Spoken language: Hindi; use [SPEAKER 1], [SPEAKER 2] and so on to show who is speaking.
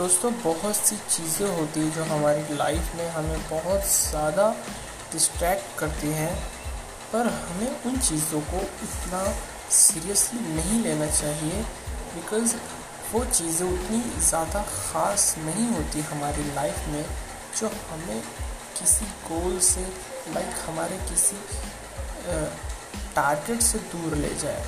[SPEAKER 1] दोस्तों, बहुत सी चीज़ें होती हैं जो हमारी लाइफ में हमें बहुत ज़्यादा डिस्ट्रैक्ट करती हैं, पर हमें उन चीज़ों को इतना सीरियसली नहीं लेना चाहिए बिकॉज़ वो चीज़ें उतनी ज़्यादा ख़ास नहीं होती हमारी लाइफ में जो हमें किसी गोल से लाइक हमारे किसी टारगेट से दूर ले जाए।